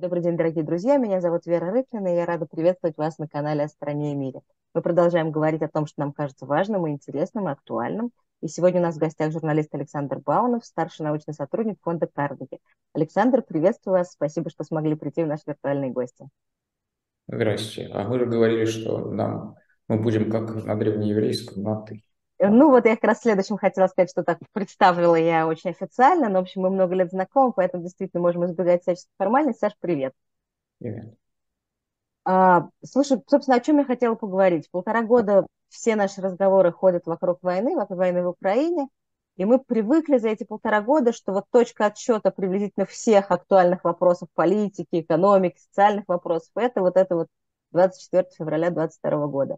Добрый день, дорогие друзья. Меня зовут Вера Рыклина, и я рада приветствовать вас на канале «О стране и мире». Мы продолжаем говорить о том, что нам кажется важным и интересным, и актуальным. И сегодня у нас в гостях журналист Александр Баунов, старший научный сотрудник фонда Карнеги. Александр, приветствую вас. Спасибо, что смогли прийти в наши виртуальные гости. Здравствуйте. А мы же говорили, что нам мы будем как на древнееврейском, на «ты». Ну вот я как раз следующим хотела сказать, что так представила я очень официально, но, в общем, мы много лет знакомы, поэтому действительно можем избегать всяческих формальностей. Саш, привет. Привет. А, слушай, собственно, о чем я хотела поговорить. Полтора года все наши разговоры ходят вокруг войны, вокруг войны в Украине, и мы привыкли за эти полтора года, что вот точка отсчета приблизительно всех актуальных вопросов политики, экономики, социальных вопросов, это вот это вот 24 февраля 2022 года.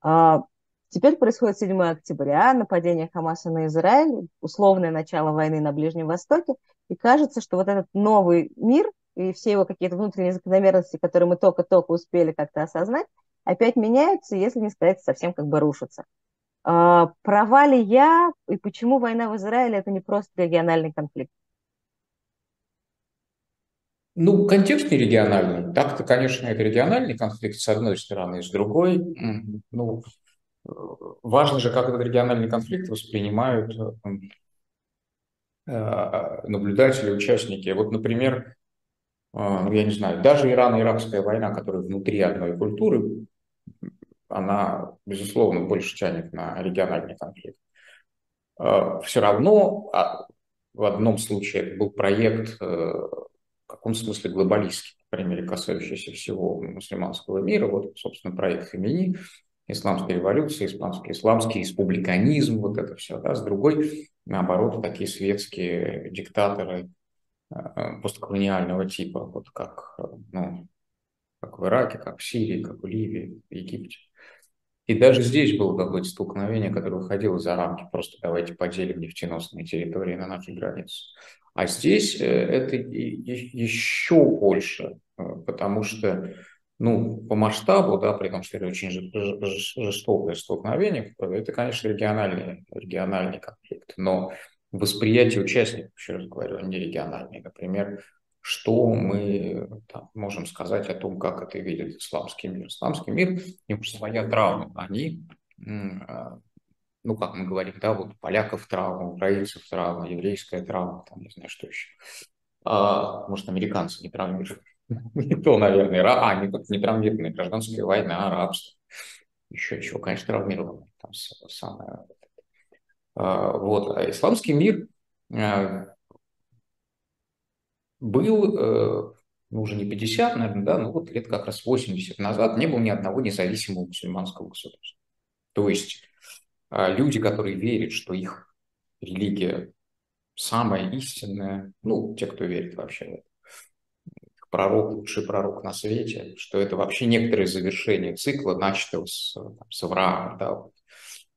А, Теперь происходит 7 октября, нападение Хамаса на Израиль, условное начало войны на Ближнем Востоке, и кажется, что вот этот новый мир и все его какие-то внутренние закономерности, которые мы только-только успели как-то осознать, опять меняются, если не сказать, совсем как бы рушатся. А, права ли я и почему война в Израиле – это не просто региональный конфликт? Ну, контекст не региональный. Так-то, конечно, это региональный конфликт с одной стороны, с другой. Ну, важно же, как этот региональный конфликт воспринимают э, наблюдатели, участники. Вот, например, э, ну, я не знаю, даже Ирано-Иракская война, которая внутри одной культуры, она, безусловно, больше тянет на региональный конфликт. Э, Все равно а, в одном случае это был проект в каком смысле глобалистский, по крайней мере, касающийся всего мусульманского мира. Вот, собственно, проект Фемини, исламской революции, исламский, исламский республиканизм, вот это все, да, с другой, наоборот, такие светские диктаторы э, постколониального типа, вот как, э, ну, как в Ираке, как в Сирии, как в Ливии, в Египте. И даже здесь было какое-то столкновение, которое выходило за рамки просто давайте поделим нефтеносные территории на нашей границе. А здесь э, это еще больше, потому что ну, по масштабу, да, при том, что это очень жестокое столкновение, это, конечно, региональный, региональный конфликт, но восприятие участников, еще раз говорю, не региональный. Например, что мы там, можем сказать о том, как это видит исламский мир. Исламский мир, им своя травма. Они, а, ну, как мы говорим, да, вот поляков травма, украинцев травма, еврейская травма, там, не знаю, что еще. А, может, американцы не травмируют Не то, наверное. А, не, не травмированная гражданская война, рабство. Еще чего, конечно, травмированная. Там самое... А, вот. А исламский мир а, был, э, ну, уже не 50, наверное, да, но вот лет как раз 80 назад не было ни одного независимого мусульманского государства. То есть а, люди, которые верят, что их религия самая истинная, ну, те, кто верит вообще в это, пророк, лучший пророк на свете, что это вообще некоторые завершения цикла, начатого с, там, с Авраама, да, вот,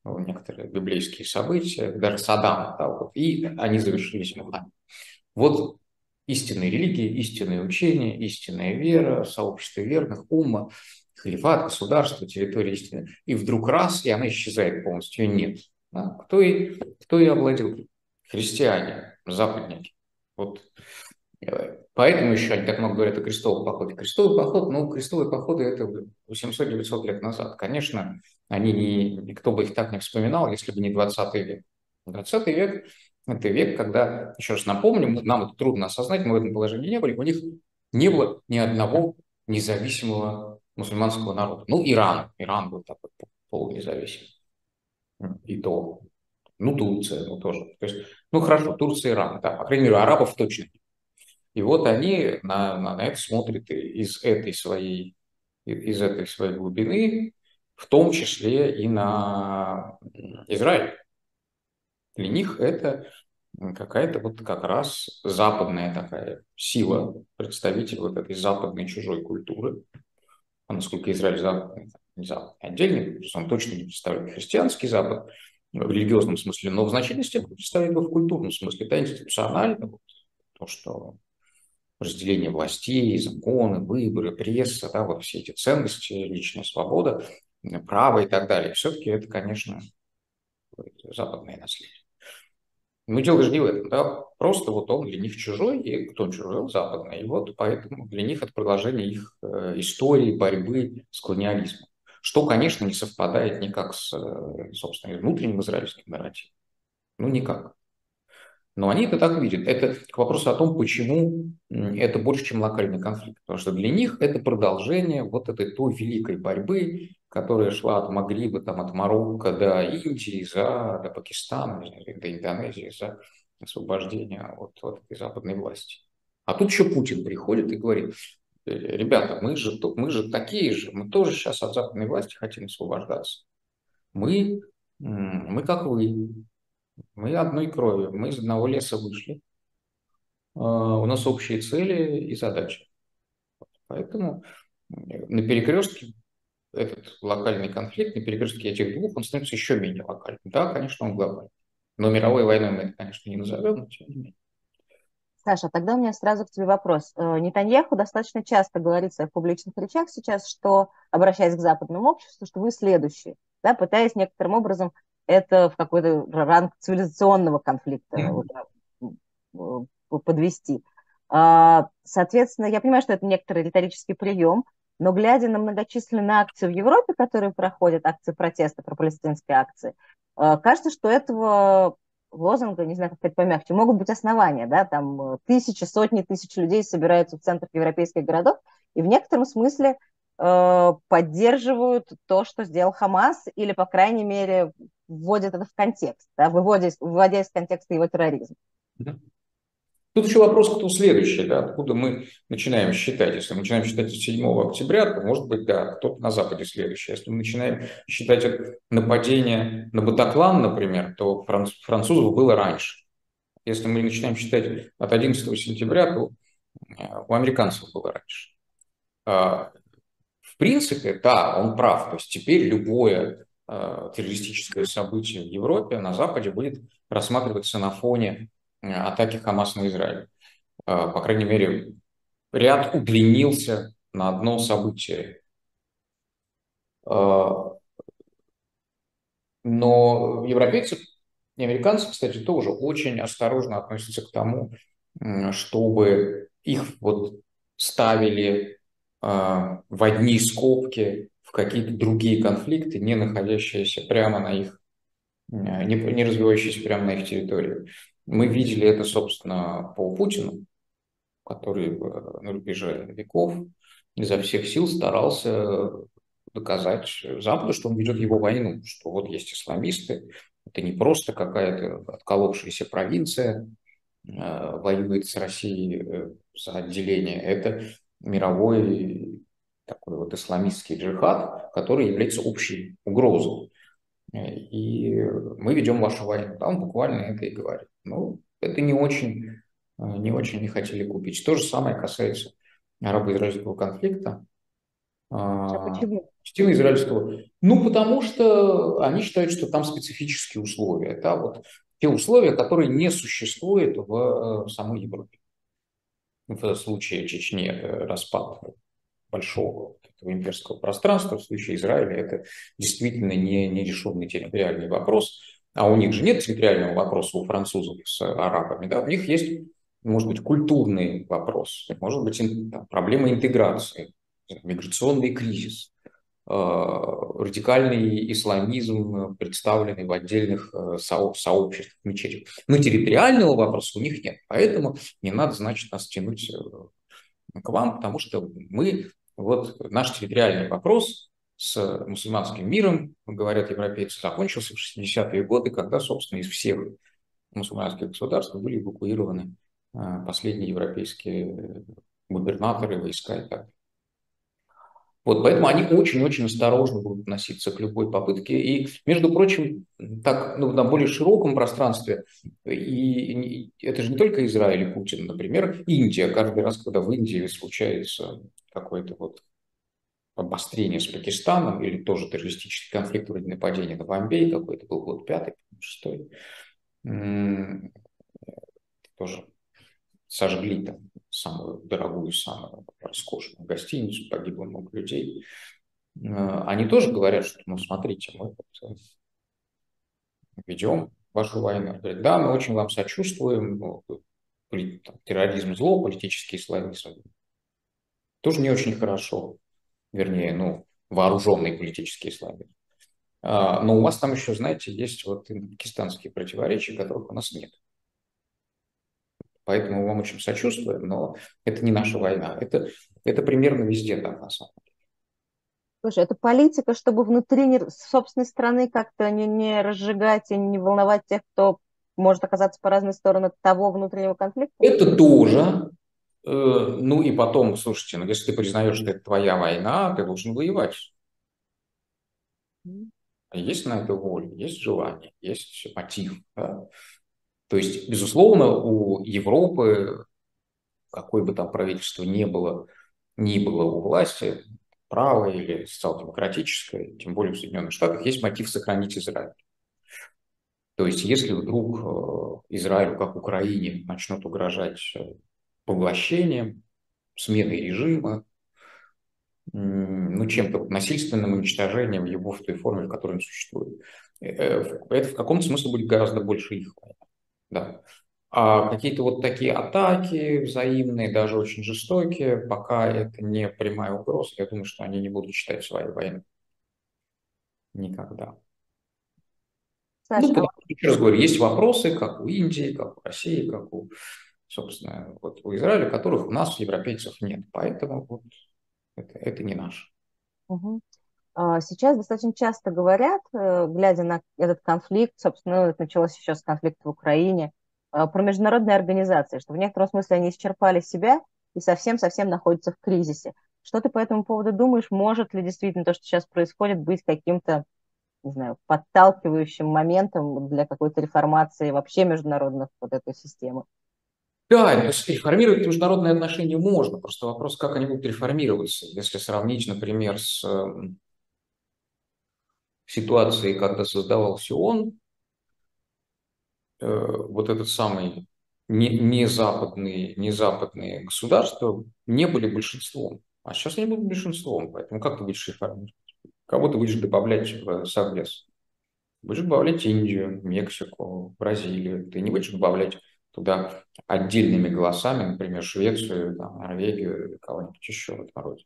ну, некоторые библейские события, даже с Адама, да, вот, и они завершились Мухаммедом. Вот истинные религии, истинные учения, истинная вера, сообщество верных, ума, халифат, государство, территория истины. И вдруг раз, и она исчезает полностью, нет. Да? Кто, и, кто и овладел? Христиане, западники. Вот Поэтому еще они так много говорят о крестовом походе. Крестовый поход, ну, крестовые походы это 800-900 лет назад. Конечно, они не, никто бы их так не вспоминал, если бы не 20 век. 20 век – это век, когда, еще раз напомню, нам это трудно осознать, мы в этом положении не были, у них не было ни одного независимого мусульманского народа. Ну, Иран. Иран был такой полунезависимый. И то. Ну, Турция, ну, тоже. То есть, ну, хорошо, Турция, Иран, да. По крайней мере, арабов точно нет. И вот они на, на, на это смотрят из этой своей, из этой своей глубины, в том числе и на Израиль. Для них это какая-то вот как раз западная такая сила, представитель вот этой западной чужой культуры. А насколько Израиль западный, не западный, отдельный, он точно не представляет христианский Запад в религиозном смысле, но в значительной степени представляет его в культурном смысле. Это институционально, вот, то, что разделение властей, законы, выборы, пресса, да, вот все эти ценности, личная свобода, право и так далее. Все-таки это, конечно, западное наследие. Ну, дело же не в этом, да, просто вот он для них чужой, и кто чужой, западный, и вот поэтому для них это продолжение их э, истории борьбы с колониализмом. Что, конечно, не совпадает никак с, э, собственно, внутренним израильским нарративом. Ну, никак. Но они это так видят. Это к вопросу о том, почему это больше, чем локальный конфликт. Потому что для них это продолжение вот этой той великой борьбы, которая шла от Магриба, там, от Марокко до Индии, за, до Пакистана, до Индонезии, за освобождение от, от этой западной власти. А тут еще Путин приходит и говорит, «Э, ребята, мы же, мы же такие же, мы тоже сейчас от западной власти хотим освобождаться. Мы, мы как вы, мы одной крови, мы из одного леса вышли. А, у нас общие цели и задачи. Поэтому на перекрестке этот локальный конфликт, на перекрестке этих двух, он становится еще менее локальным. Да, конечно, он глобальный. Но мировой войной мы это, конечно, не назовем, но тем не менее. Саша, тогда у меня сразу к тебе вопрос. Э, Нетаньяху достаточно часто говорит в своих публичных речах сейчас, что, обращаясь к западному обществу, что вы следующие, да, пытаясь некоторым образом это в какой-то ранг цивилизационного конфликта mm-hmm. подвести. А, соответственно, я понимаю, что это некоторый риторический прием, но глядя на многочисленные акции в Европе, которые проходят, акции протеста, пропалестинские акции, а, кажется, что этого лозунга, не знаю, как сказать помягче, могут быть основания, да, там тысячи, сотни тысяч людей собираются в центрах европейских городов, и в некотором смысле э, поддерживают то, что сделал Хамас, или, по крайней мере, вводят это в контекст, да, выводя, выводя из контекста его терроризм. Тут еще вопрос, кто следующий, да, откуда мы начинаем считать. Если мы начинаем считать от 7 октября, то, может быть, да, кто-то на Западе следующий. Если мы начинаем считать от нападения на Батаклан, например, то франц, французов было раньше. Если мы начинаем считать от 11 сентября, то э, у американцев было раньше. А, в принципе, да, он прав. То есть теперь любое террористическое событие в Европе, на Западе будет рассматриваться на фоне э, атаки Хамас на Израиль. Э, по крайней мере, ряд удлинился на одно событие. Но европейцы и американцы, кстати, тоже очень осторожно относятся к тому, чтобы их вот ставили в одни скобки в какие-то другие конфликты, не находящиеся прямо на их, э, не, не развивающиеся прямо на их территории. Мы видели это, собственно, по Путину, который на рубеже веков изо всех сил старался доказать Западу, что он ведет его войну, что вот есть исламисты, это не просто какая-то отколовшаяся провинция, э, воюет с Россией э, за отделение, это мировой такой вот исламистский джихад, который является общей угрозой. И мы ведем вашу войну. Там буквально это и говорит. Ну, это не очень, не очень не хотели купить. То же самое касается арабо-израильского конфликта. А почему? израильского. Ну, потому что они считают, что там специфические условия. Да, вот те условия, которые не существуют в, в самой Европе. В случае Чечни это распад большого этого имперского пространства, в случае Израиля это действительно не нерешенный территориальный вопрос, а у них же нет территориального вопроса у французов с арабами, да, у них есть, может быть, культурный вопрос, может быть, там, проблема интеграции, миграционный кризис, э, радикальный исламизм, представленный в отдельных э, со сообществах мечетей. Но территориального вопроса у них нет, поэтому не надо, значит, нас тянуть э, к вам, потому что мы вот наш территориальный вопрос с мусульманским миром, говорят европейцы, закончился в 60-е годы, когда, собственно, из всех мусульманских государств были эвакуированы а, последние европейские губернаторы, войска и так. Вот, поэтому они очень-очень осторожно будут относиться к любой попытке. И, между прочим, так, ну, на более широком пространстве, и, и это же не только Израиль и Путин, например, Индия. Каждый раз, когда в Индии случается какое-то вот обострение с Пакистаном или тоже террористический конфликт вроде нападения на Бомбей, какой-то был год пятый, шестой, тоже сожгли там самую дорогую, самую роскошную гостиницу, погибло много людей. Они тоже говорят, что, ну, смотрите, мы вот э, ведем вашу войну. Говорит, да, мы очень вам сочувствуем, ну, там, терроризм зло, политический исламизм. Тоже не очень хорошо, вернее, ну, вооруженный политический исламизм. А, но у вас там еще, знаете, есть вот пакистанские противоречия, которых у нас нет. Поэтому мы вам очень сочувствуем, но это не наша война. Это, это примерно везде так, на самом деле. Слушай, это политика, чтобы внутри собственной страны как-то не, не разжигать и не волновать тех, кто может оказаться по разные стороны того внутреннего конфликта? Это тоже. Э, ну и потом, слушайте, ну если ты признаешь, что это твоя война, ты должен воевать. Есть на это воля, есть желание, есть мотив. Да? То есть, безусловно, у Европы, какое бы там правительство ни было, ни было у власти, правое или социал-демократическое, тем более в Соединенных Штатах, есть мотив сохранить Израиль. То есть, если вдруг э, Израилю, как Украине, начнут угрожать э, поглощением, сменой режима, ну, чем-то насильственным уничтожением его в той форме, в которой он существует. Э, это в каком-то смысле будет гораздо больше их. Да. А какие-то вот такие атаки взаимные, даже очень жестокие, пока это не прямая угроза, я думаю, что они не будут считать своей войной. Никогда. Саша, ну, потому, еще раз говорю, есть вопросы, как у Индии, как у России, как у, собственно, вот у Израиля, которых у нас, европейцев, нет. Поэтому вот это, это не наше. Угу. Сейчас достаточно часто говорят, э, глядя на этот конфликт, собственно, это началось еще с конфликта в Украине, а, про международные организации, что в некотором смысле они исчерпали себя и совсем-совсем находятся в кризисе. Что ты по этому поводу думаешь? Может ли действительно то, что сейчас происходит, быть каким-то, не знаю, подталкивающим моментом для какой-то реформации вообще международных вот этой системы? Да, реформировать международные отношения можно, просто вопрос, как они будут реформироваться. Если сравнить, например, с эм, ситуацией, когда создавался ООН, Э, вот этот самый не, не, западные, не западные государства не были большинством. А сейчас они будут большинством. Поэтому как ты будешь реформировать? Кого ты будешь добавлять в Совбез? Будешь добавлять Индию, Мексику, Бразилию. Ты не будешь добавлять туда отдельными голосами, например, Швецию, там, Норвегию или кого-нибудь еще в этом роде.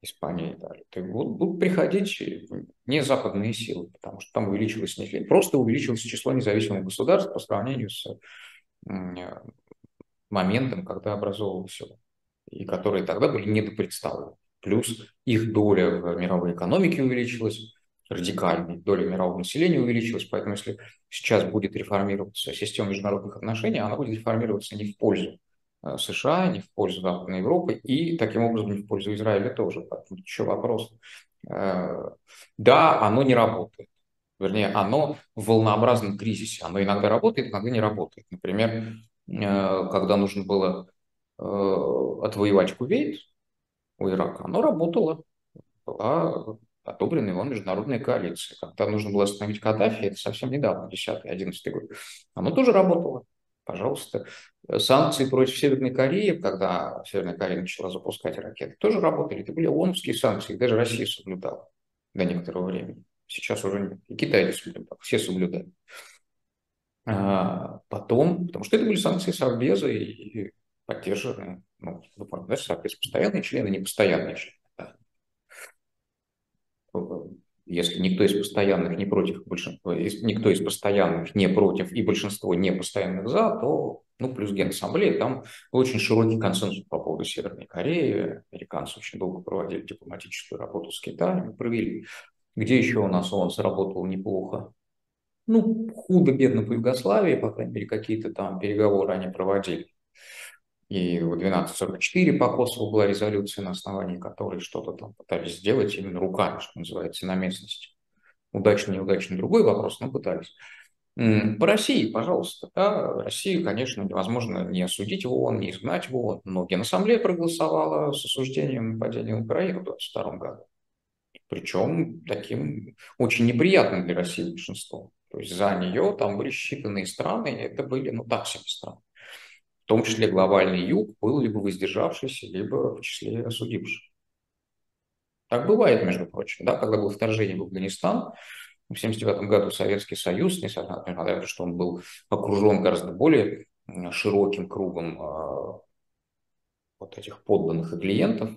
Испания и Италия, то будут, будут приходить не западные силы, потому что там увеличилось не просто увеличилось число независимых государств по сравнению с моментом, когда образовывался и которые тогда были недопредставлены. Плюс их доля в мировой экономике увеличилась радикально, доля мирового населения увеличилась, поэтому если сейчас будет реформироваться система международных отношений, она будет реформироваться не в пользу Э, США, не в пользу Западной Европы и таким образом не в пользу Израиля тоже. Поэтому еще вопрос. Э, да, оно не работает. Вернее, оно в волнообразном кризисе. Оно иногда работает, иногда не работает. Например, э, когда нужно было отвоевать Кувейт у Ирака, оно работало. Была одобрена его международная коалиция. Когда нужно было остановить Каддафи, это совсем недавно, 10-11 год, оно тоже работало. Пожалуйста. Санкции против Северной Кореи, когда Северная Корея начала запускать ракеты, тоже работали. Это были ООНовские санкции, даже Россия соблюдала до некоторого времени. Сейчас уже нет. И Китай соблюдал, все соблюдают. А потом, потому что это были санкции Совбеза и поддержанные, ну, вы понимаете, Совбез постоянные члены, не постоянные члены. Если никто из постоянных не против, большинства, никто из постоянных не против и большинство не постоянных за, то ну, плюс Генассамблея, там очень широкий консенсус по поводу Северной Кореи. Американцы очень долго проводили дипломатическую работу с Китаем, провели. Где еще у нас ООН сработал неплохо? Ну, худо-бедно по Югославии, по крайней мере, какие-то там переговоры они проводили. И в 1244 по Косову была резолюция, на основании которой что-то там пытались сделать именно руками, что называется, на местности. Удачно, неудачно, другой вопрос, но пытались. По России, пожалуйста, да, Россию, конечно, невозможно не осудить в ООН, не изгнать в ООН, но Генассамблея проголосовала с осуждением нападения на Украину в 2022 году. Причем таким очень неприятным для России большинством. То есть за нее там были считанные страны, это были, ну, так себе страны в том числе глобальный юг, был либо воздержавшийся, либо в числе осудивших. Так бывает, между прочим, да, когда было вторжение в Афганистан, в 1979 году Советский Союз, несмотря на то, что он был окружен гораздо более широким кругом а, вот этих подданных и клиентов,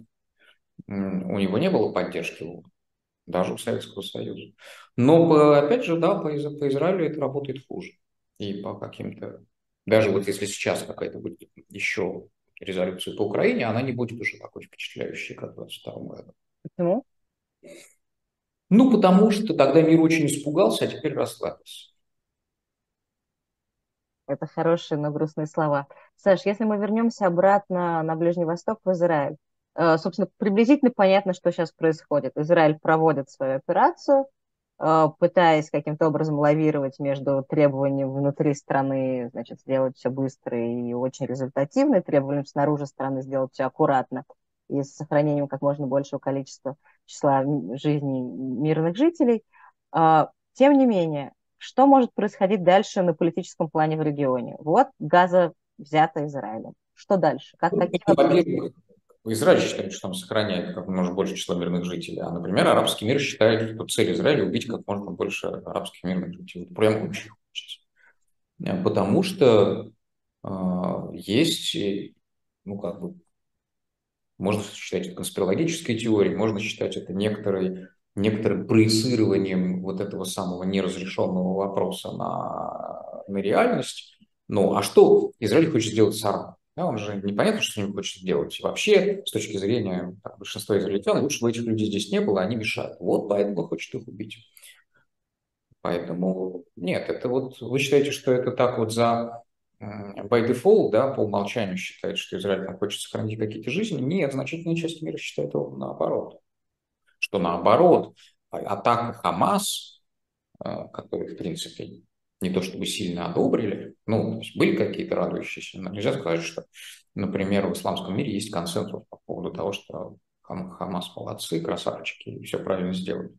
у него не было поддержки даже у Советского Союза. Но, опять же, да, по, по Израилю это работает хуже. И по каким-то... Даже вот если сейчас какая-то будет еще резолюция по Украине, она не будет уже такой впечатляющей, как в 22 году. Почему? Ну, потому что тогда мир очень испугался, а теперь расслабился. Это хорошие, но грустные слова. Саш, если мы вернемся обратно на Ближний Восток, в Израиль, э, собственно, приблизительно понятно, что сейчас происходит. Израиль проводит свою операцию, пытаясь каким-то образом лавировать между требованием внутри страны, значит, сделать все быстро и очень результативно, и требованием снаружи страны сделать все аккуратно и с сохранением как можно большего количества числа жизней мирных жителей. А, тем не менее, что может происходить дальше на политическом плане в регионе? Вот Газа взята Израилем. Что дальше? Как, ну, какие Израиль считает, что он сохраняет как можно больше числа мирных жителей, а, например, арабский мир считает, что цель Израиля убить как можно больше арабских мирных жителей. Прям очень хочется. Потому что э, есть, ну, как бы, можно считать это конспирологической теорией, можно считать это некоторой, некоторым проецированием вот этого самого неразрешенного вопроса на, на реальность. Ну, а что Израиль хочет сделать с Арамом? Да, он же непонятно, что с ним хочет сделать. Вообще, с точки зрения так, большинства израильтян, лучше бы этих людей здесь не было, они мешают. Вот поэтому хочет их убить. Поэтому нет, это вот вы считаете, что это так вот за by default, да, по умолчанию считает, что Израиль там хочет сохранить какие-то жизни. Нет, значительная часть мира считает его наоборот. Что наоборот, а, атака Хамас, э, который, в принципе, не то чтобы сильно одобрили, ну, были какие-то радующиеся, но нельзя сказать, что, например, в исламском мире есть консенсус по поводу того, что Хамас молодцы, красавчики, и все правильно сделали.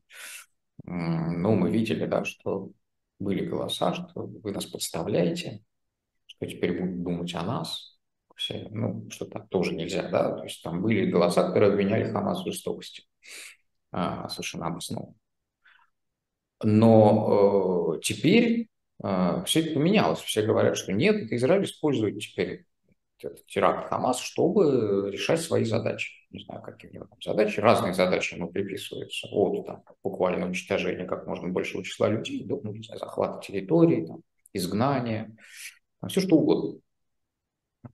Ну, мы видели, да, что были голоса, что вы нас подставляете, что теперь будут думать о нас, все, ну, что так тоже нельзя, да, то есть там были голоса, которые обвиняли Хамас в жестокости, а, совершенно обоснованно. Но э, теперь все это поменялось, все говорят, что нет, это Израиль использует теперь этот теракт Хамас, чтобы решать свои задачи. Не знаю, какие у него там задачи. Разные задачи ему приписываются. От там, буквально уничтожения как можно большего числа людей до ну, знаю, захвата территории, там, изгнания, все что угодно.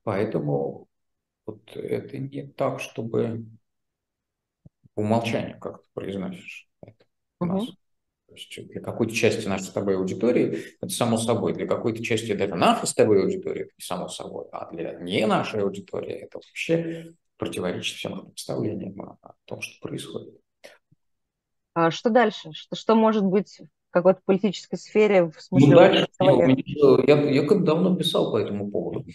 Поэтому вот это не так, чтобы по умолчанию как-то произносишь это у нас. Есть для какой-то части нашей с тобой аудитории это само собой, для какой-то части даже нашей с тобой аудитории это не само собой, а для не нашей аудитории это вообще противоречит всем представлениям о том, что происходит. А что дальше? Что, что может быть какой-то политической сфере в смысле... Ну, дальше, я, я как давно писал по этому поводу.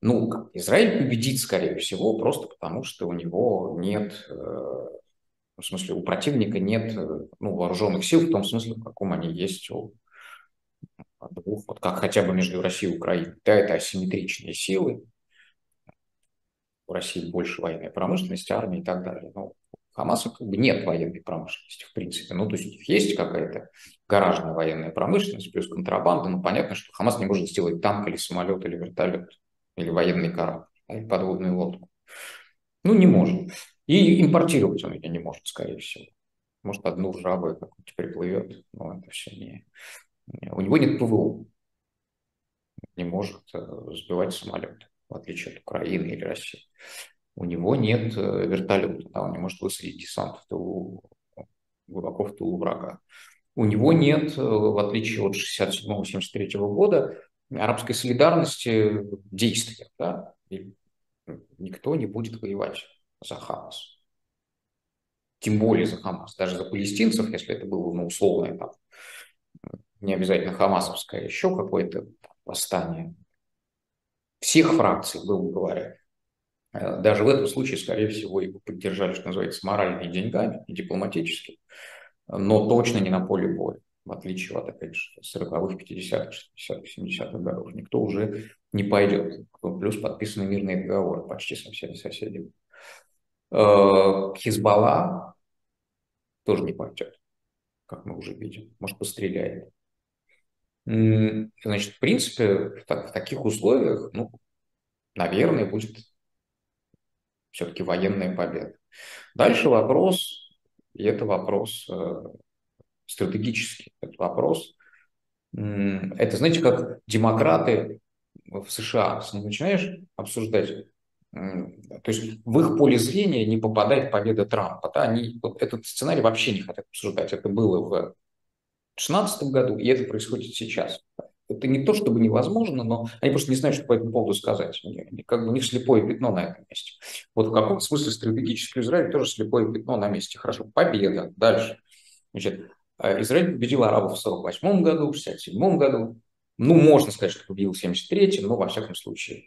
Ну, Израиль победит, скорее всего, просто потому, что у него нет, э, в смысле, у противника нет э, ну, вооруженных сил в том смысле, в каком они есть у двух, вот как хотя бы между Россией и Украиной. Да, это асимметричные силы. У России больше военной промышленности, армии и так далее. Но Хамаса как бы нет военной промышленности, в принципе. Ну, то есть есть какая-то гаражная военная промышленность плюс контрабанда. Ну, понятно, что Хамас не может сделать танк или самолет или вертолет или военный корабль или подводную лодку. Ну, не может. И импортировать он ее не может, скорее всего. Может, одну жабу какую-то приплывет, но это все не... У него нет ПВО. Не может э, сбивать самолет, в отличие от Украины или России у него нет э, вертолета, да, он не может высадить десант в тылу, глубоко в тылу врага. У него нет, э, в отличие от 67-73 года, арабской солидарности действия. Да? Никто не будет воевать за Хамас. Тем более за Хамас. Даже за палестинцев, если это было ну, условное, там, не обязательно хамасовское, еще какое-то восстание. Всех фракций, грубо говоря, Э, даже в этом случае, скорее всего, его поддержали, что называется, морально и деньгами, и дипломатически, но точно не на поле боя, в отличие от, опять же, 40-х, 50-х, 60-х, 70-х годов. Никто уже не пойдет. Плюс подписаны мирные договоры почти со всеми соседями. Э, Хизбалла тоже не пойдет. как мы уже видим, может, постреляет. Значит, в принципе, в, так, в таких условиях, ну, наверное, будет все-таки военная победа. Дальше вопрос, и это вопрос э, стратегический, это вопрос, это, знаете, как демократы в США, начинаешь обсуждать, то есть в их поле зрения не попадает победа Трампа. Да? Они вот этот сценарий вообще не хотят обсуждать. Это было в 2016 году, и это происходит сейчас. Это не то, чтобы невозможно, но они просто не знают, что по этому поводу сказать. Они, как бы у них слепое пятно на этом месте. Вот в каком смысле стратегически Израиль тоже слепое пятно на месте. Хорошо, победа. Дальше. Значит, э, Израиль победил арабов в 48 году, в 67 году. Ну, можно сказать, что победил в 73 но во всяком случае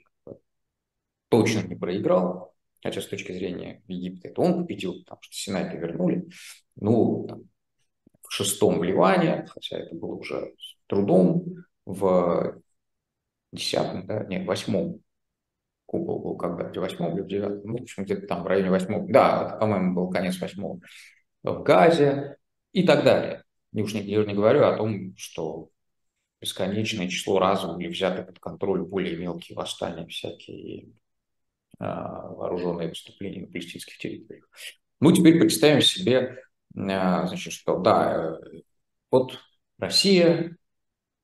точно не проиграл. Хотя с точки зрения Египта это он победил, потому что Синай вернули. Ну, там, в шестом в Ливане, хотя это было уже трудом в десятом, да, нет, восьмом купол был когда, в восьмом или в девятом, ну, в общем, где-то там в районе восьмого, да, по-моему, был конец восьмого, в Газе и так далее. Я уж не, я не говорю о том, что бесконечное число раз были взяты под контроль более мелкие восстания всякие вооруженные выступления на палестинских территориях. Ну, теперь представим себе, а, значит, что да, э, вот Россия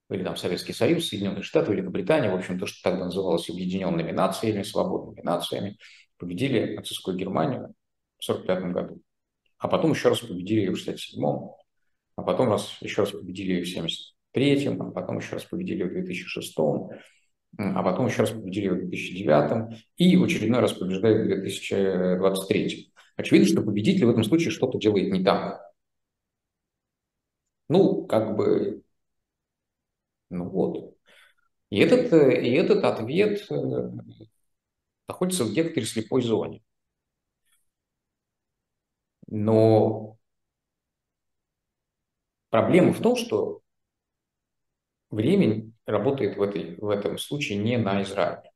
или там Советский Союз, Соединенные Штаты, Великобритания, в общем, то, что тогда называлось объединенными нациями, свободными нациями, победили нацистскую Германию в 1945 году. А потом еще раз победили ее в 1967 а потом раз, еще раз победили ее в 1973 а потом еще раз победили в 2006 а потом еще раз победили в 2009 и очередной раз побеждают в 2023. Очевидно, что победитель в этом случае что-то делает не так. Ну, как бы ну вот. И этот, и этот ответ э, находится в некоторой слепой зоне. Но проблема в том, что время работает в, этой, в этом случае не на Израиль.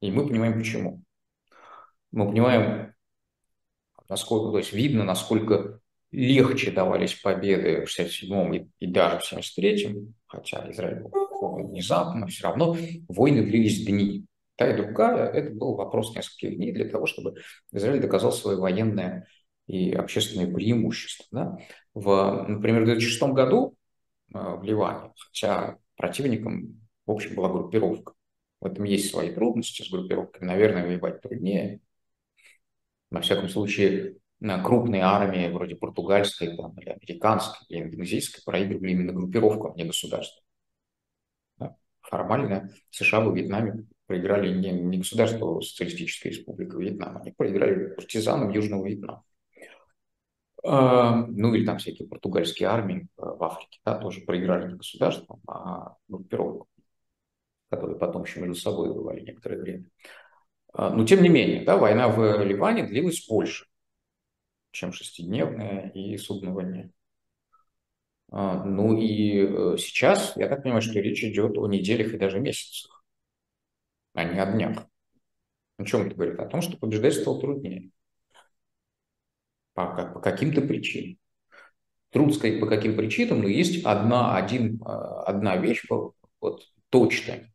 И мы понимаем почему. Мы понимаем, насколько, то есть видно, насколько легче давались победы в 67-м и, и даже в 73-м, хотя Израиль был внезапно, все равно войны длились дни. Та и другая, это был вопрос нескольких дней для того, чтобы Израиль доказал свое военное и общественное преимущество. Да? В, например, в 2006 году э, в Ливане, хотя противником, в общем, была группировка. В этом есть свои трудности с группировкой. Наверное, воевать труднее. На всяком случае, крупные армии, вроде португальской там, или американской, или индонезийской, проигрывали именно группировкам, не государствам. Да. Формально США во Вьетнаме проиграли не, не государство, а социалистическая республика Вьетнам, они проиграли партизанам Южного Вьетнама. Ну или там всякие португальские армии в Африке да, тоже проиграли не государством, а группировкам, которые потом еще между собой воевали некоторое время. А, но тем не менее, да, война в Ливане длилась больше чем шестидневные и. А, ну и э, сейчас, я так понимаю, что речь идет о неделях и даже месяцах, а не о днях. О чем это говорит? О том, что побеждать стало труднее. По, по каким-то причинам. Трудно сказать, по каким причинам, но есть одна, один, а, одна вещь вот, точная.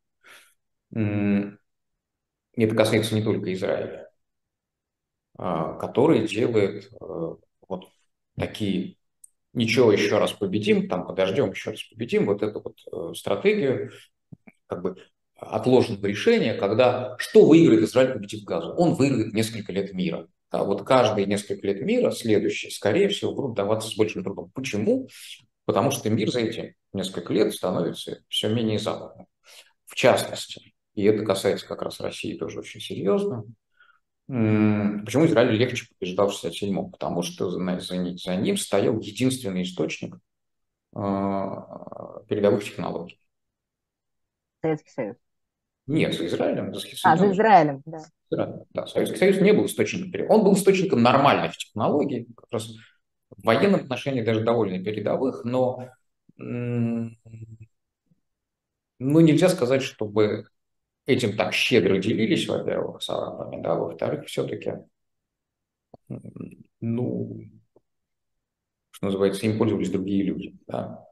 Это касается не только Израиля. А, который делает э, вот такие ничего еще раз победим, там подождем, еще раз победим, вот эту вот э, стратегию как бы отложенного решения, когда что выиграет Израиль, победив Газу? Он выиграет несколько лет мира. Да, вот каждые несколько лет мира, следующие, скорее всего, будут даваться с большим трудом. Почему? Потому что мир за эти несколько лет становится все менее западным. В частности, и это касается как раз России тоже очень серьезно, Почему Израиль легче побеждал в 67-м? Потому что за, за, за ним стоял единственный источник э, передовых технологий. Советский Союз. Нет, за Израилем. За а, за Израилем, да. Израилем, да. Советский Союз не был источником Он был источником нормальных технологий, как раз в военном отношении даже довольно передовых, но ну, нельзя сказать, чтобы этим так щедро делились, во-первых, с арабами, да, во-вторых, все-таки, ну, что называется, им пользовались другие люди, да,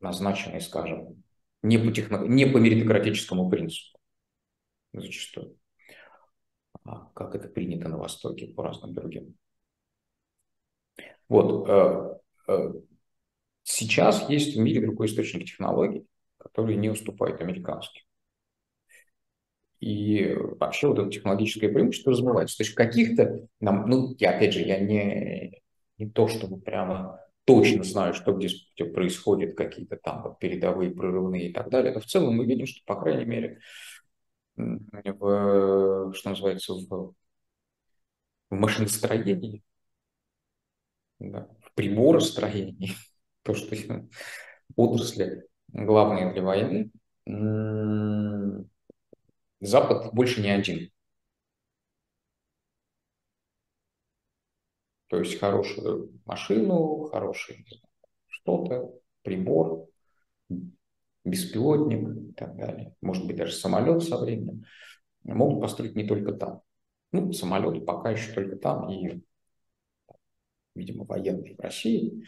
назначенные, скажем, не по, техно... не по меритократическому принципу зачастую, а как это принято на Востоке по разным другим. Вот. Э, э, сейчас есть в мире другой источник технологий, который не уступает американским. И вообще вот это технологическое преимущество развивается. То есть каких-то, ну, я, опять же, я не, не то, чтобы прямо точно знаю, что где происходит, какие-то там вот передовые, прорывные и так далее, но в целом мы видим, что, по крайней мере, в, что называется, в, в машиностроении, да, в приборостроении, то, что отрасли главные для войны, Запад больше не один. То есть хорошую машину, хороший что-то, прибор, беспилотник и так далее, может быть, даже самолет со временем, могут построить не только там. Ну, самолет пока еще только там и, видимо, военный в России,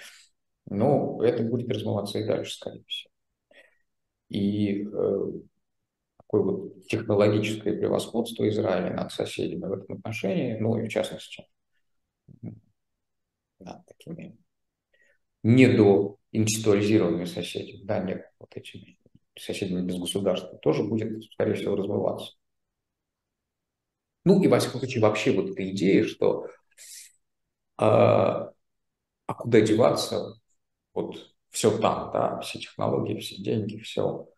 но это будет размываться и дальше, скорее всего. И э, такое вот технологическое превосходство Израиля над соседями в этом отношении, ну и в частности над такими недоинституализированными соседями, да, нет, вот этими соседями без государства, тоже будет, скорее всего, развиваться. Ну и, во всяком случае, вообще вот эта идея, что а, а куда деваться, вот все там, да, все технологии, все деньги, все,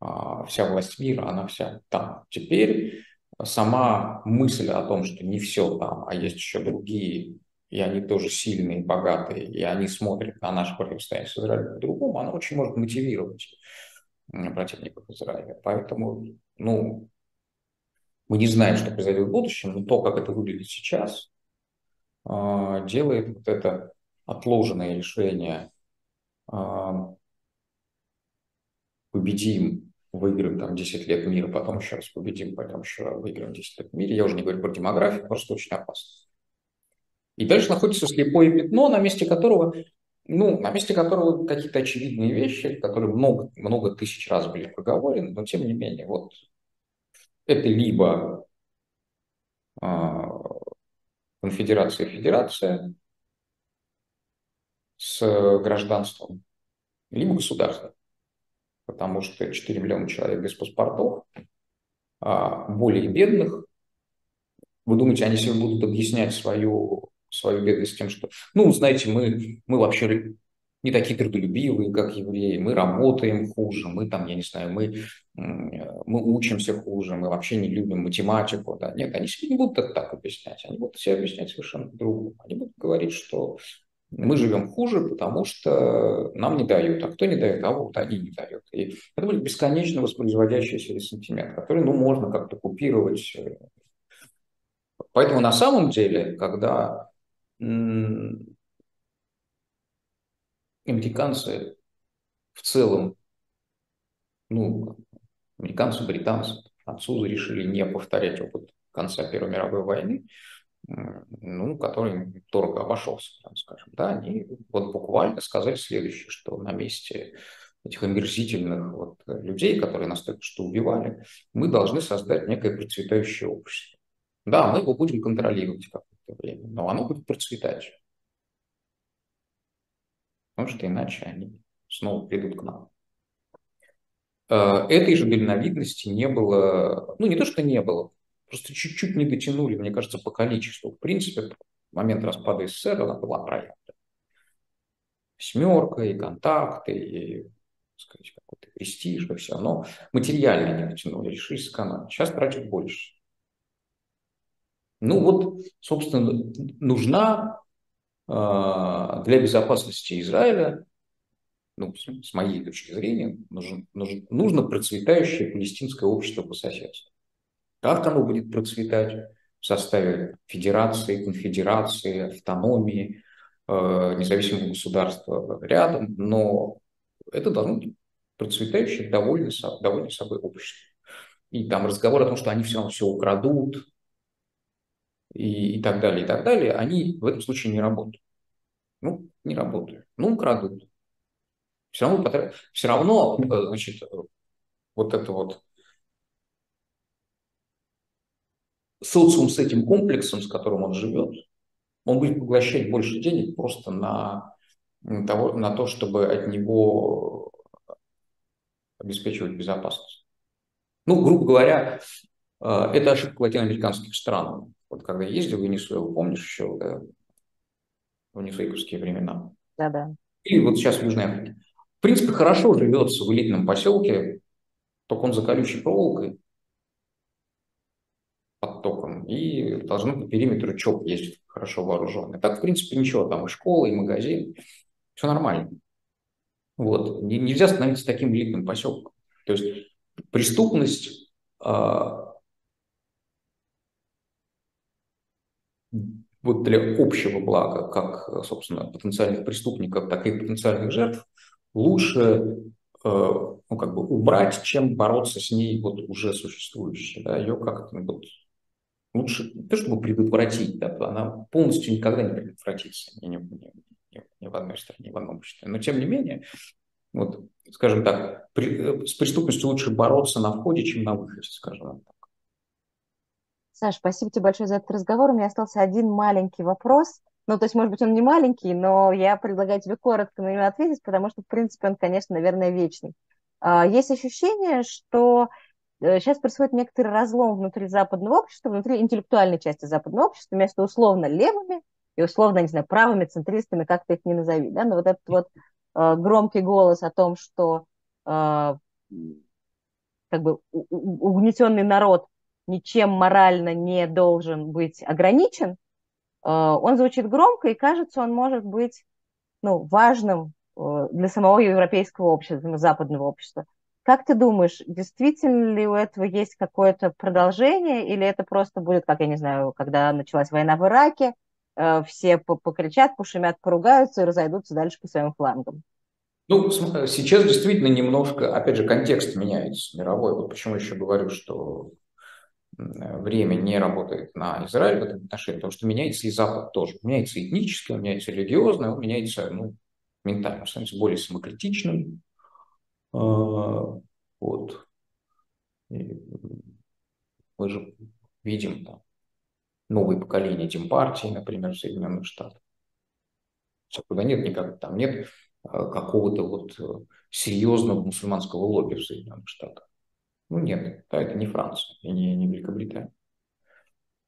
а, вся власть мира, она вся там. Теперь сама мысль о том, что не все там, а есть еще другие и они тоже сильные, богатые, и они смотрят на наше противостояние с Израилем по-другому, она очень может мотивировать противников Израиля. Поэтому, ну, мы не знаем, что произойдет в будущем, но то, как это выглядит сейчас, а, делает вот это отложенное решение а, победим, выиграем там 10 лет мира, потом еще раз победим, потом еще выиграем 10 лет мира. Я уже не говорю про демографию, просто очень опасно. И дальше находится слепое пятно, на месте которого, ну, на месте которого какие-то очевидные вещи, которые много, много тысяч раз были проговорены, но тем не менее, вот это либо э, конфедерация федерация с гражданством, либо государство. Потому что 4 миллиона человек без паспортов, а более бедных, вы думаете, они себе будут объяснять свою свою бедность тем, что, ну, знаете, мы, мы вообще не такие трудолюбивые, как евреи, мы работаем хуже, мы там, я не знаю, мы, мы учимся хуже, мы вообще не любим математику. Да? Нет, они себе не будут так, так объяснять, они будут себе объяснять совершенно другому. Они будут говорить, что мы живем хуже, потому что нам не дают. А кто не дает? А вот они не дают. И это будет бесконечно воспроизводящийся ресентимент, который, ну, можно как-то купировать. Поэтому на самом деле, когда американцы в целом, ну, американцы, британцы, французы решили не повторять опыт конца Первой мировой войны, ну, который дорого обошелся, скажем, да, они вот буквально сказали следующее, что на месте этих омерзительных вот людей, которые нас только что убивали, мы должны создать некое процветающее общество. Да, мы его будем контролировать какое-то время, но оно будет процветать. Потому что иначе они снова придут к нам. Э, этой же дальновидности не было, ну не то, что не было, просто чуть-чуть не дотянули, мне кажется, по количеству. В принципе, в момент распада СССР она была проявлена. Семерка и контакты, и сказать, какой-то престиж, и все. Но материально не дотянули, решили сэкономить. Сейчас тратят больше. Ну вот, собственно, нужна э, для безопасности Израиля, ну, с моей точки зрения, нужен, нужно процветающее палестинское общество по соседству. Как оно будет процветать в составе федерации, конфедерации, автономии, э, независимого государства рядом, но это должно быть процветающее, довольно, довольно собой общество. И там разговор о том, что они все равно все украдут, и, и так далее, и так далее, они в этом случае не работают. Ну, не работают. Ну, крадут. Все равно, все равно значит, вот это вот социум с этим комплексом, с которым он живет, он будет поглощать больше денег просто на, того, на то, чтобы от него обеспечивать безопасность. Ну, грубо говоря, э, это ошибка латиноамериканских стран. Вот когда ездил в Венесуэлу, помнишь еще да, в венесуэльские времена? Да-да. И вот сейчас в Южной Африке. В принципе, хорошо живется в элитном поселке, только он за колючей проволокой под током, и должны по периметру ЧОП ездить хорошо вооруженный. Так, в принципе, ничего, там и школа, и магазин, все нормально. Вот. Нельзя становиться таким элитным поселком. То есть преступность а, вот для общего блага, как, собственно, потенциальных преступников, так и потенциальных жертв, лучше э, ну, как бы убрать, чем бороться с ней вот уже существующей. Да, ее как-то ну, вот, лучше, не то чтобы предотвратить, да, она полностью никогда не предотвратится ни, ни, ни, ни в одной стране, ни в одном обществе. Но тем не менее, вот, скажем так, при, с преступностью лучше бороться на входе, чем на выходе, скажем так. Саш, спасибо тебе большое за этот разговор. У меня остался один маленький вопрос. Ну, то есть, может быть, он не маленький, но я предлагаю тебе коротко на него ответить, потому что, в принципе, он, конечно, наверное, вечный. А, есть ощущение, что сейчас э, происходит некоторый разлом внутри западного общества, внутри интеллектуальной части западного общества, между условно левыми и условно, не знаю, правыми, центристами, как ты их не назови, да, но вот этот вот э, громкий голос о том, что э, как бы угнетенный народ ничем морально не должен быть ограничен, э, он звучит громко, и кажется, он может быть ну, важным э, для самого европейского общества, западного общества. Как ты думаешь, действительно ли у этого есть какое-то продолжение, или это просто будет, как я не знаю, когда началась война в Ираке, э, все покричат, пошумят, поругаются и разойдутся дальше по своим флангам? Ну, сейчас действительно немножко, опять же, контекст меняется мировой. Вот почему еще говорю, что время не работает на Израиль в этом отношении, потому что меняется и Запад тоже. Меняется этнически, он меняется религиозно, он меняется ну, ментально, он становится более самокритичным, а, вот. И мы же видим там, новые поколения демпартии, например, в Соединенных Штатах. Куда нет никак, там нет а, какого-то вот э, серьезного мусульманского лобби в Соединенных Штатах. Ну нет, да, это не Франция и не, не Великобритания.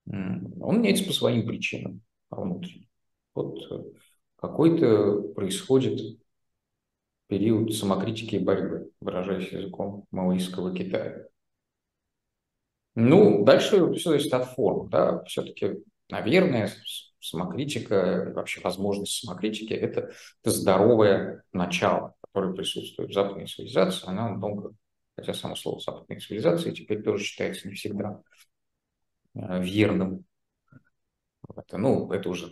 Он меняется по своим причинам внутренним. Вот э, какой-то происходит период самокритики и борьбы, выражаясь языком маоистского Китая. Ну, дальше все зависит от форм. Да? Все-таки, наверное, самокритика, вообще возможность самокритики – это, здоровое начало, которое присутствует в западной цивилизации. Она много, хотя само слово западной цивилизации теперь тоже считается не всегда э, верным. Это, ну, это уже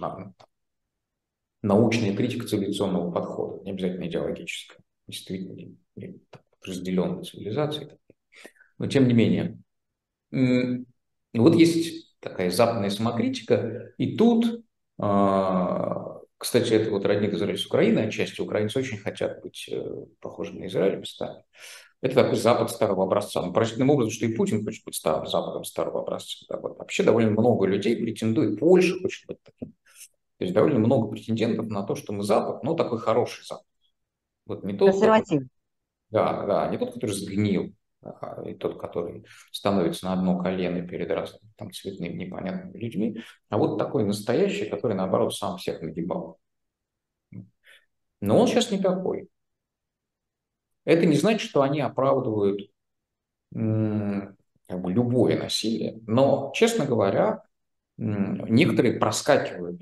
научная критика цивилизационного подхода, не обязательно идеологическая, действительно разделенной цивилизации. Но тем не менее, вот есть такая западная самокритика, и тут, а, кстати, это вот родник Израиль с Украиной, отчасти украинцы очень хотят быть э, похожими на Израиль местами. Это такой Запад старого образца. Ну, поразительным образом, что и Путин хочет быть старым Западом старого образца. Да, вот. Вообще довольно много людей претендует. Польша хочет быть таким. То есть довольно много претендентов на то, что мы Запад, но такой хороший Запад. Вот не тот, Консервативный. Да, да, не тот, который сгнил, а, и тот, который становится на одно колено перед разными там цветными непонятными людьми, а вот такой настоящий, который, наоборот, сам всех нагибал. Но он сейчас не такой. Это не значит, что они оправдывают как бы, любое насилие, но, честно говоря, некоторые проскакивают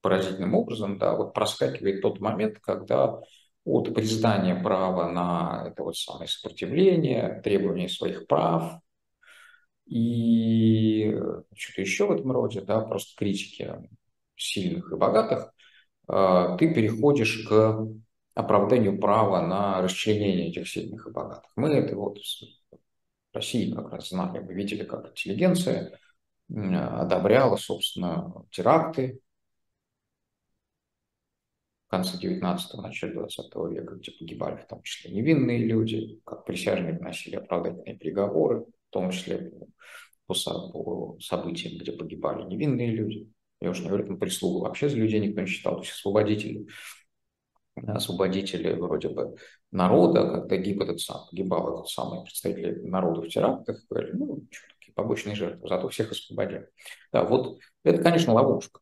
поразительным образом, да, вот проскакивает тот момент, когда от признания права на это вот самое сопротивление, требования своих прав и что-то еще в этом роде, да, просто критики сильных и богатых, а, ты переходишь к оправданию права на расчленение этих сильных и богатых. Мы это вот в России как раз знали, мы видели, как интеллигенция одобряла, собственно, теракты в конце 19-го, начале 20 века, где погибали в том числе невинные люди, как присяжные вносили оправдательные приговоры, в том числе по, по событиям, где погибали невинные люди. Я уж не говорю, там прислугу вообще за людей никто не считал, то есть освободители, освободители вроде бы народа, когда гиб этот сам, погибал этот самый представитель народа в терактах, говорили, ну, что такие побочные жертвы, зато всех освободили. Да, вот это, конечно, ловушка.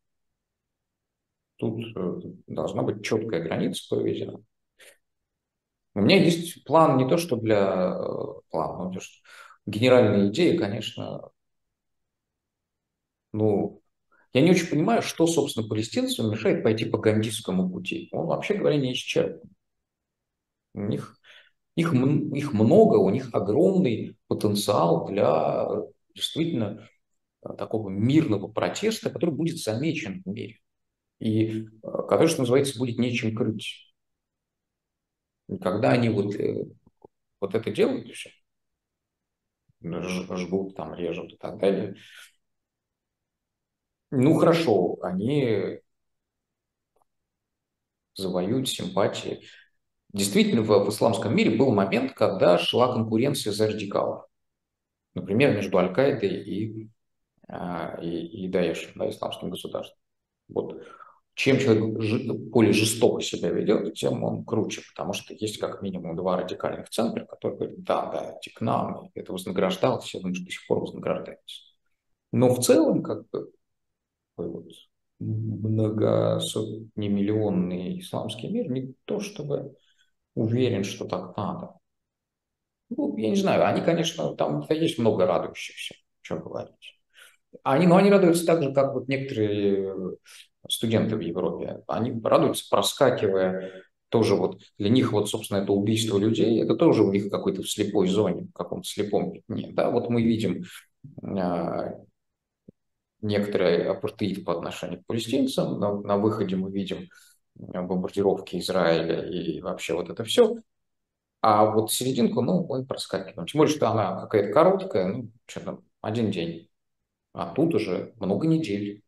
Тут э, должна быть четкая граница проведена. У меня есть план не то, что для э, плана, но то, генеральная идея, конечно, ну, я не очень понимаю, что, собственно, палестинцам мешает пойти по гандийскому пути. Он, вообще говоря, не исчерпан. У них, их, их много, у них огромный потенциал для действительно э, такого мирного протеста, который будет замечен в мире. И э, который, что называется, будет нечем крыть. И когда они вот, э, вот это делают, все, жгут, там, режут и так далее, ну, хорошо, они завоюют симпатии. Действительно, в, в исламском мире был момент, когда шла конкуренция за радикалов. Например, между Аль-Каидой и, а, и, и Даешем, да, исламским государством. Вот. Чем человек более жестоко себя ведет, тем он круче, потому что есть как минимум два радикальных центра, которые говорят, да, да, иди к нам, это вознаграждалось, я думаю, что до сих пор вознаграждается. Но в целом, как бы, такой вот многосотнемиллионный исламский мир не то чтобы уверен, что так надо. Ну, я не знаю, они, конечно, там есть много радующихся, что говорить. Они, но они радуются так же, как вот некоторые студенты в Европе. Они радуются, проскакивая тоже вот для них вот, собственно, это убийство людей, это тоже у них какой-то в слепой зоне, в каком-то слепом пятне. Да? Вот мы видим а, некоторый апартеид по отношению к палестинцам. На, на выходе мы видим э, бомбардировки Израиля и вообще вот это все. А вот серединку, ну, мы проскакиваем. Тем более, что она какая-то короткая, ну, что там, один день. А тут уже много недель.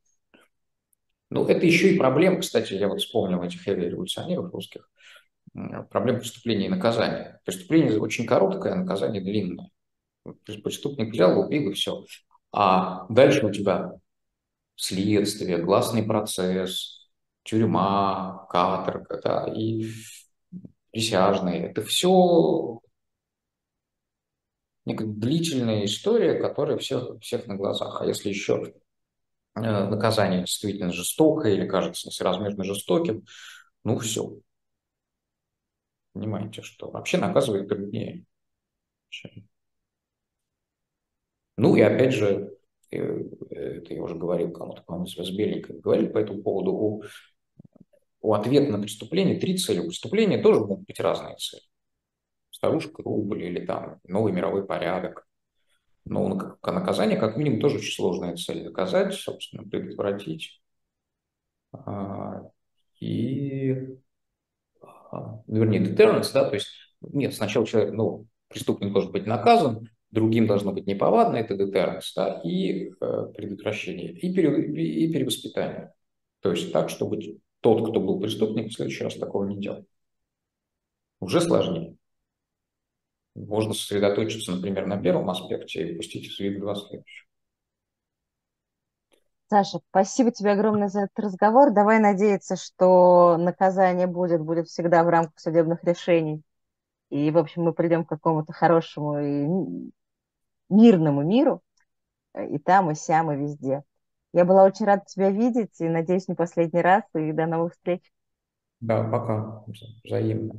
Ну, это еще и проблема, кстати, я вот вспомнил этих революционеров русских, проблема преступления и наказания. Преступление очень короткое, а наказание длинное. Преступник взял, убил и все. А дальше у тебя следствие, гласный процесс, тюрьма, каторга, да, и присяжные. Это все некая длительная история, которая всех, всех на глазах. А если еще э, наказание действительно жестокое или кажется несоразмерно жестоким, ну все. Понимаете, что вообще наказывает труднее. Ну и опять же, это я уже говорил кому-то, по-моему, с Беленькой, говорили по этому поводу, у, у ответа на преступление три цели. У преступления тоже могут быть разные цели. Старушка, рубль или там новый мировой порядок. Но наказание, как минимум, тоже очень сложная цель. Доказать, собственно, предотвратить. А, и, а, вернее, deterrence, да, то есть, нет, сначала человек, ну, преступник должен быть наказан, другим должно быть неповадно, это детерренс, да, и э, предотвращение, и, пере, и перевоспитание. То есть так, чтобы тот, кто был преступник, в следующий раз такого не делал. Уже сложнее. Можно сосредоточиться, например, на первом аспекте и пустить из виду два следующих. Саша, спасибо тебе огромное за этот разговор. Давай надеяться, что наказание будет, будет всегда в рамках судебных решений. И, в общем, мы придем к какому-то хорошему и мирному миру, э, и там, и сям, и везде. Я была очень рада тебя видеть, и надеюсь, не последний раз, и до новых встреч. Да, пока. Взаимно.